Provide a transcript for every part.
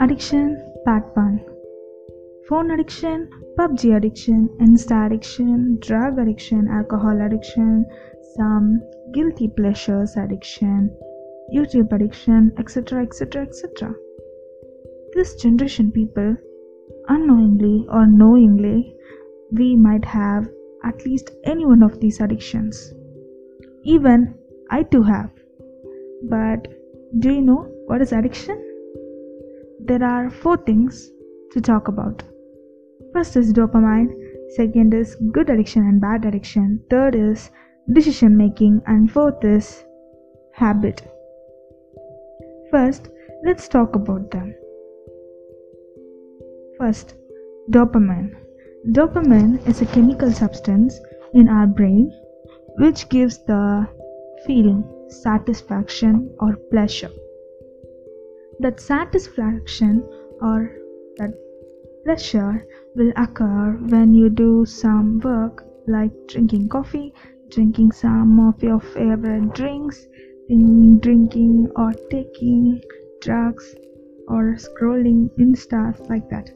Addiction Part 1 Phone addiction, PUBG addiction, Insta addiction, drug addiction, alcohol addiction, some guilty pleasures addiction, YouTube addiction, etc. etc. etc. This generation people, unknowingly or knowingly, we might have at least any one of these addictions. Even I too have. But do you know what is addiction? There are four things to talk about. First is dopamine, second is good addiction and bad addiction, third is decision making, and fourth is habit. First, let's talk about them. First, dopamine. Dopamine is a chemical substance in our brain which gives the feeling satisfaction or pleasure. That satisfaction or that pleasure will occur when you do some work like drinking coffee, drinking some of your favorite drinks, drinking or taking drugs or scrolling Insta like that.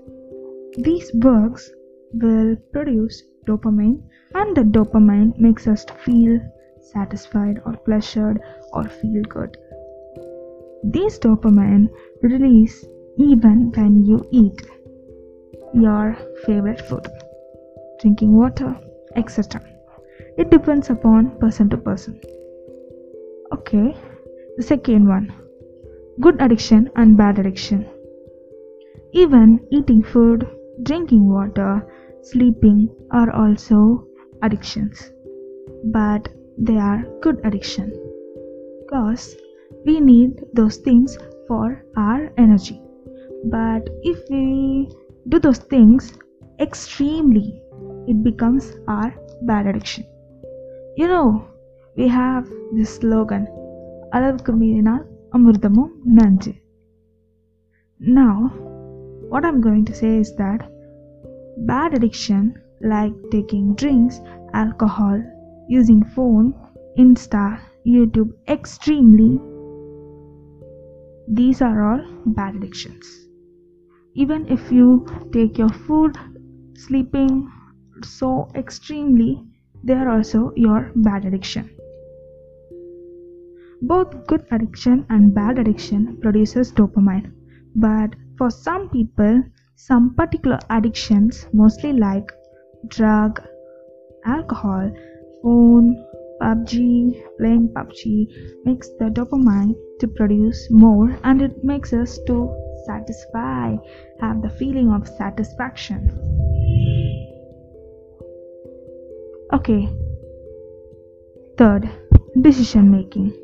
These works will produce dopamine and the dopamine makes us feel satisfied or pleasured or feel good. These dopamine release even when you eat your favorite food, drinking water, etc. It depends upon person to person. Okay, the second one good addiction and bad addiction. Even eating food, drinking water, sleeping are also addictions, but they are good addiction because we need those things for our energy. But if we do those things extremely, it becomes our bad addiction. You know, we have this slogan அளவுக்கு மீறினால் அமிர்தமும் நஞ்சு now what i'm going to say is that bad addiction like taking drinks alcohol using phone insta youtube extremely. These are all bad addictions. Even if you take your food sleeping so extremely they are also your bad addiction. Both good addiction and bad addiction produces dopamine. But for some people, some particular addictions, mostly like drug, alcohol, phone, PUBG, playing PUBG, makes the dopamine to produce more and it makes us to satisfy, have the feeling of satisfaction. Okay. Third, decision making.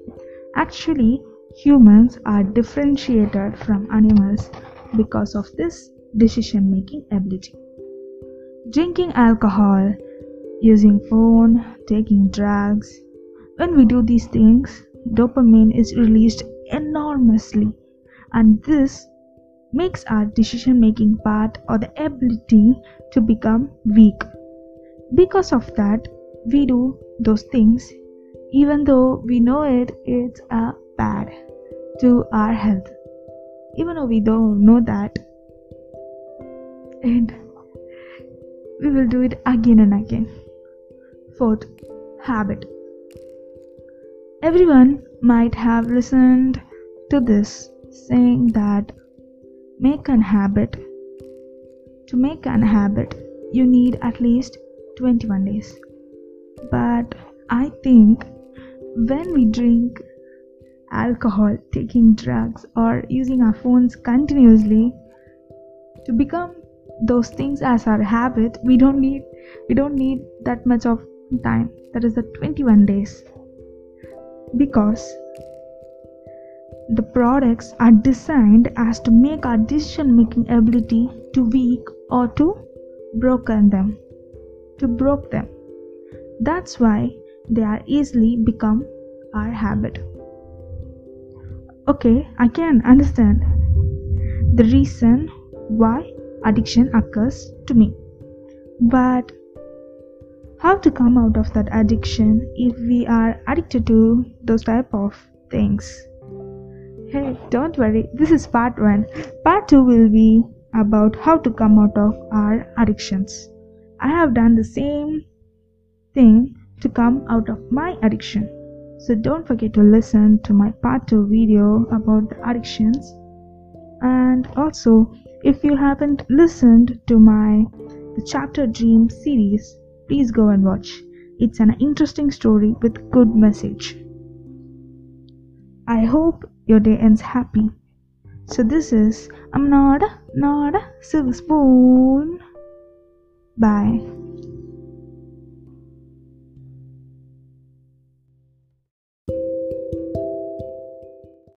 Actually, humans are differentiated from animals because of this decision making ability. Drinking alcohol, using phone, taking drugs. When we do these things, dopamine is released enormously and this makes our decision making part or the ability to become weak. Because of that, we do those things even though we know it it's a bad to our health even though we don't know that and we will do it again and again fourth habit. Everyone might have listened to this saying that make an habit. To make an habit you need at least 21 days. But i think when we drink alcohol, taking drugs, or using our phones continuously to become those things as our habit, we don't need we don't need that much of time. That is the 21 days. Because the products are designed as to make our decision making ability to weak or to broken them to broke them that's why they are easily become our habit. Okay, I can understand the reason why addiction occurs to me. But how to come out of that addiction if we are addicted to those type of things. Hey, don't worry, this is part 1. Part 2 will be about how to come out of our addictions. I have done the same thing to come out of my addiction. So don't forget to listen to my part 2 video about the addictions. And also, if you haven't listened to my the chapter dream series, please go and watch. It's an interesting story with good message. I hope your day ends happy. So this is I'm not a not a silver spoon. Bye.